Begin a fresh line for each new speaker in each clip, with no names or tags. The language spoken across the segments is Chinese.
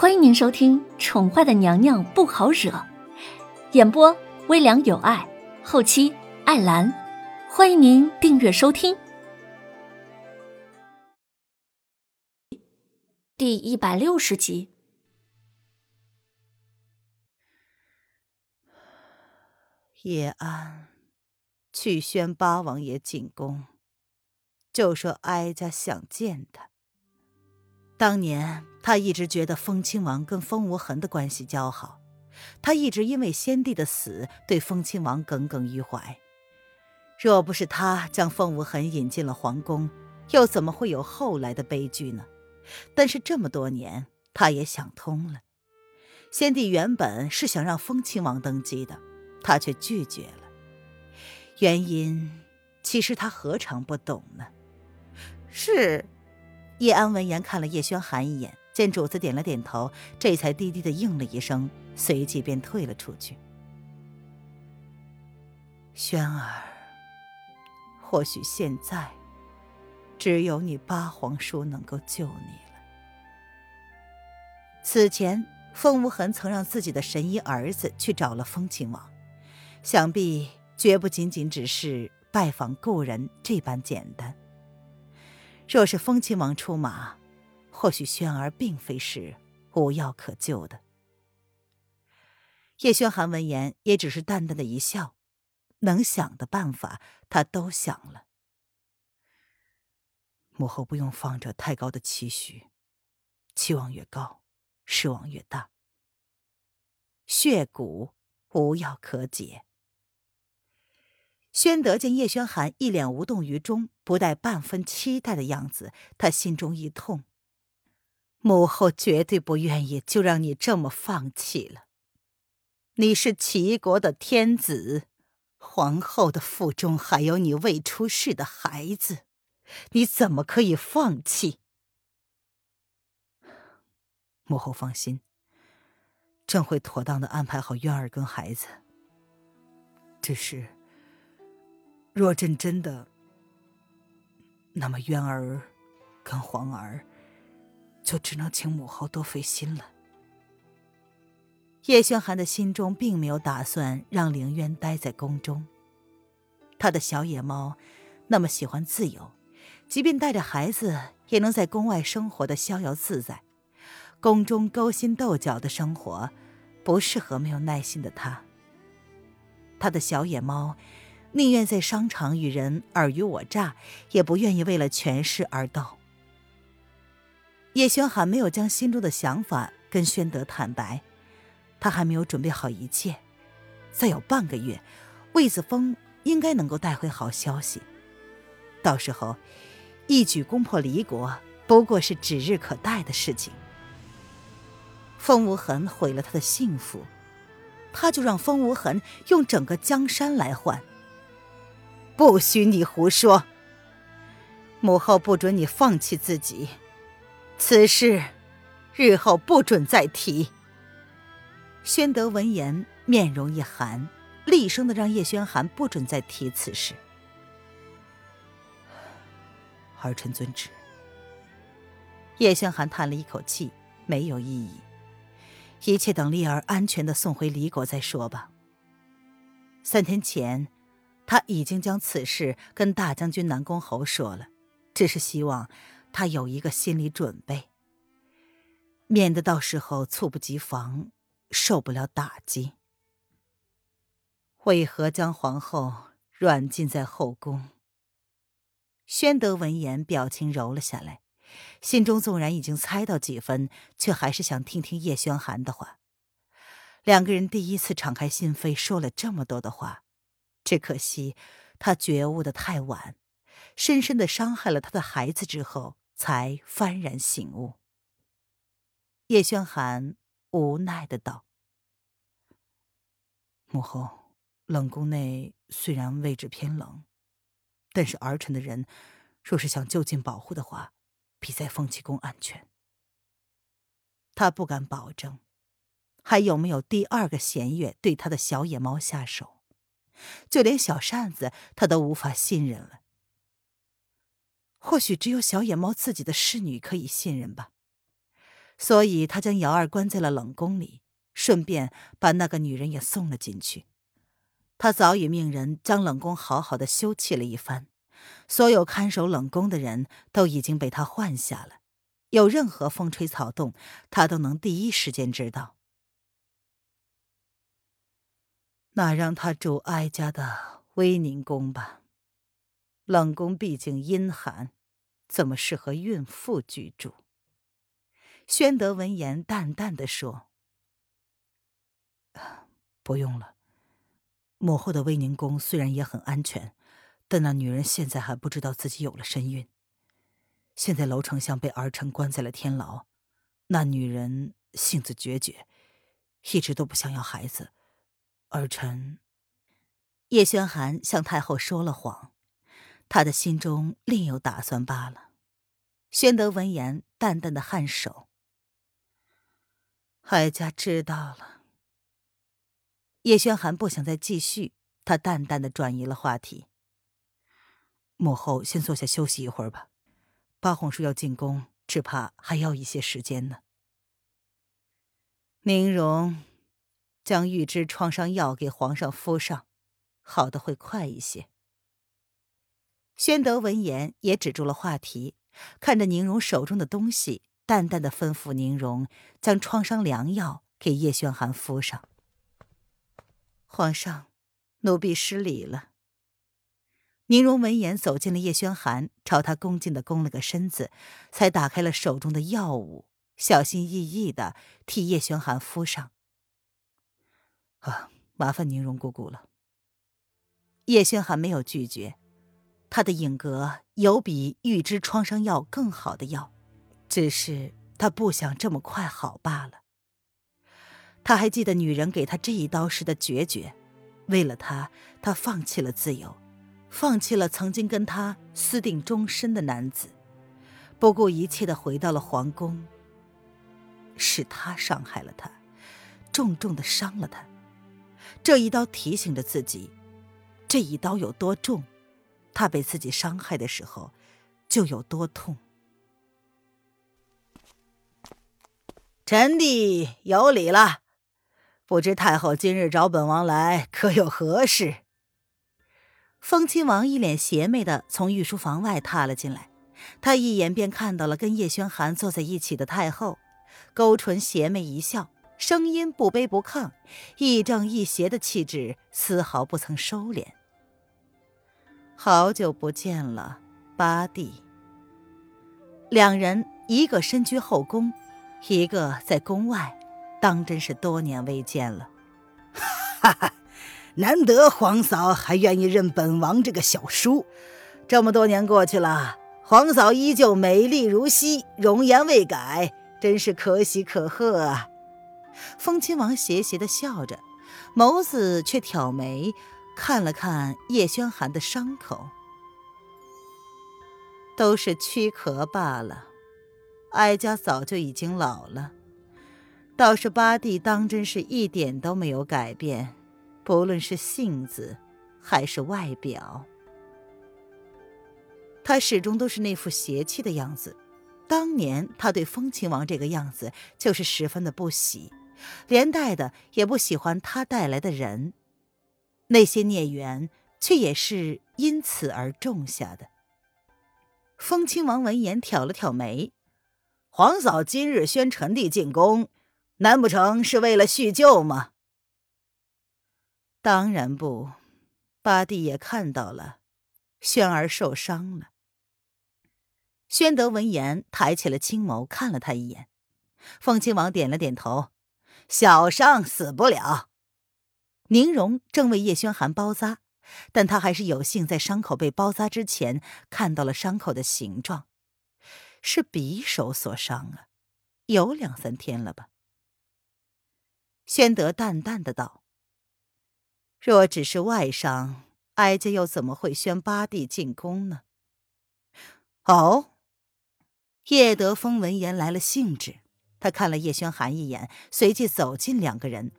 欢迎您收听《宠坏的娘娘不好惹》，演播微凉有爱，后期艾兰。欢迎您订阅收听。第一百六十集。
叶安去宣八王爷进宫，就说哀家想见他。当年他一直觉得风亲王跟风无痕的关系交好，他一直因为先帝的死对风亲王耿耿于怀。若不是他将风无痕引进了皇宫，又怎么会有后来的悲剧呢？但是这么多年，他也想通了。先帝原本是想让风亲王登基的，他却拒绝了。原因，其实他何尝不懂呢？是。叶安闻言看了叶轩寒一眼，见主子点了点头，这才低低的应了一声，随即便退了出去。轩儿，或许现在只有你八皇叔能够救你了。此前，风无痕曾让自己的神医儿子去找了风亲王，想必绝不仅仅只是拜访故人这般简单。若是风亲王出马，或许轩儿并非是无药可救的。叶轩寒闻言，也只是淡淡的一笑，能想的办法他都想了。母后不用放着太高的期许，期望越高，失望越大。血骨无药可解。宣德见叶轩寒一脸无动于衷，不带半分期待的样子，他心中一痛。母后绝对不愿意就让你这么放弃了。你是齐国的天子，皇后的腹中还有你未出世的孩子，你怎么可以放弃？母后放心，朕会妥当的安排好渊儿跟孩子。只是。若朕真的，那么渊儿跟皇儿就只能请母后多费心了。叶轩寒的心中并没有打算让凌渊待在宫中，他的小野猫那么喜欢自由，即便带着孩子也能在宫外生活的逍遥自在。宫中勾心斗角的生活不适合没有耐心的他。他的小野猫。宁愿在商场与人尔虞我诈，也不愿意为了权势而斗。叶轩寒没有将心中的想法跟宣德坦白，他还没有准备好一切。再有半个月，魏子峰应该能够带回好消息。到时候，一举攻破离国，不过是指日可待的事情。风无痕毁了他的幸福，他就让风无痕用整个江山来换。不许你胡说！母后不准你放弃自己，此事日后不准再提。宣德闻言，面容一寒，厉声的让叶轩寒不准再提此事。儿臣遵旨。叶轩寒叹了一口气，没有异议。一切等丽儿安全的送回离国再说吧。三天前。他已经将此事跟大将军南宫侯说了，只是希望他有一个心理准备，免得到时候猝不及防，受不了打击。为何将皇后软禁在后宫？宣德闻言，表情柔了下来，心中纵然已经猜到几分，却还是想听听叶轩寒的话。两个人第一次敞开心扉，说了这么多的话。只可惜，他觉悟的太晚，深深的伤害了他的孩子之后，才幡然醒悟。叶轩寒无奈的道：“母后，冷宫内虽然位置偏冷，但是儿臣的人若是想就近保护的话，比在凤栖宫安全。他不敢保证，还有没有第二个弦月对他的小野猫下手。”就连小扇子，他都无法信任了。或许只有小野猫自己的侍女可以信任吧。所以他将瑶儿关在了冷宫里，顺便把那个女人也送了进去。他早已命人将冷宫好好的修葺了一番，所有看守冷宫的人都已经被他换下了，有任何风吹草动，他都能第一时间知道。那让他住哀家的威宁宫吧，冷宫毕竟阴寒，怎么适合孕妇居住？宣德闻言，淡淡的说：“不用了。母后的威宁宫虽然也很安全，但那女人现在还不知道自己有了身孕。现在楼丞相被儿臣关在了天牢，那女人性子决绝，一直都不想要孩子。”儿臣，叶轩寒向太后说了谎，他的心中另有打算罢了。宣德闻言，淡淡的颔首。哀家知道了。叶轩寒不想再继续，他淡淡的转移了话题。母后先坐下休息一会儿吧，八皇叔要进宫，只怕还要一些时间呢。宁荣。将预支创伤药给皇上敷上，好的会快一些。宣德闻言也止住了话题，看着宁荣手中的东西，淡淡的吩咐宁荣将创伤良药给叶宣寒敷上。皇上，奴婢失礼了。宁荣闻言走进了叶宣寒，朝他恭敬的躬了个身子，才打开了手中的药物，小心翼翼的替叶宣寒敷上。啊，麻烦宁荣姑姑了。叶轩寒没有拒绝，他的影格有比预知创伤药更好的药，只是他不想这么快好罢了。他还记得女人给他这一刀时的决绝，为了他，他放弃了自由，放弃了曾经跟他私定终身的男子，不顾一切的回到了皇宫。是他伤害了他，重重的伤了他。这一刀提醒着自己，这一刀有多重，他被自己伤害的时候就有多痛。臣弟有礼了，不知太后今日找本王来，可有何事？风亲王一脸邪魅的从御书房外踏了进来，他一眼便看到了跟叶轩寒坐在一起的太后，勾唇邪魅一笑。声音不卑不亢，亦正亦邪的气质丝毫不曾收敛。好久不见了，八弟。两人一个身居后宫，一个在宫外，当真是多年未见了。
哈哈，难得皇嫂还愿意认本王这个小叔。这么多年过去了，皇嫂依旧美丽如昔，容颜未改，真是可喜可贺啊！
风亲王邪邪的笑着，眸子却挑眉，看了看叶轩寒的伤口，都是躯壳罢了。哀家早就已经老了，倒是八弟当真是一点都没有改变，不论是性子还是外表，他始终都是那副邪气的样子。当年他对风亲王这个样子就是十分的不喜。连带的也不喜欢他带来的人，那些孽缘却也是因此而种下的。风亲王闻言挑了挑眉：“
皇嫂今日宣臣弟进宫，难不成是为了叙旧吗？”“
当然不，八弟也看到了，轩儿受伤了。”宣德闻言抬起了青眸看了他一眼，凤亲王点了点头。
小伤死不了。
宁荣正为叶轩寒包扎，但他还是有幸在伤口被包扎之前看到了伤口的形状，是匕首所伤啊，有两三天了吧。宣德淡淡的道：“若只是外伤，哀家又怎么会宣八弟进宫呢？”哦，叶德风闻言来了兴致。他看了叶轩寒一眼，随即走近两个人，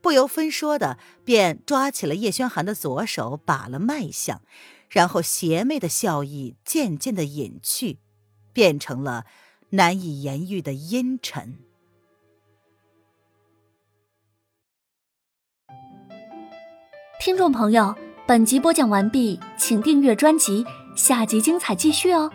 不由分说的便抓起了叶轩寒的左手，把了脉象，然后邪魅的笑意渐渐的隐去，变成了难以言喻的阴沉。
听众朋友，本集播讲完毕，请订阅专辑，下集精彩继续哦。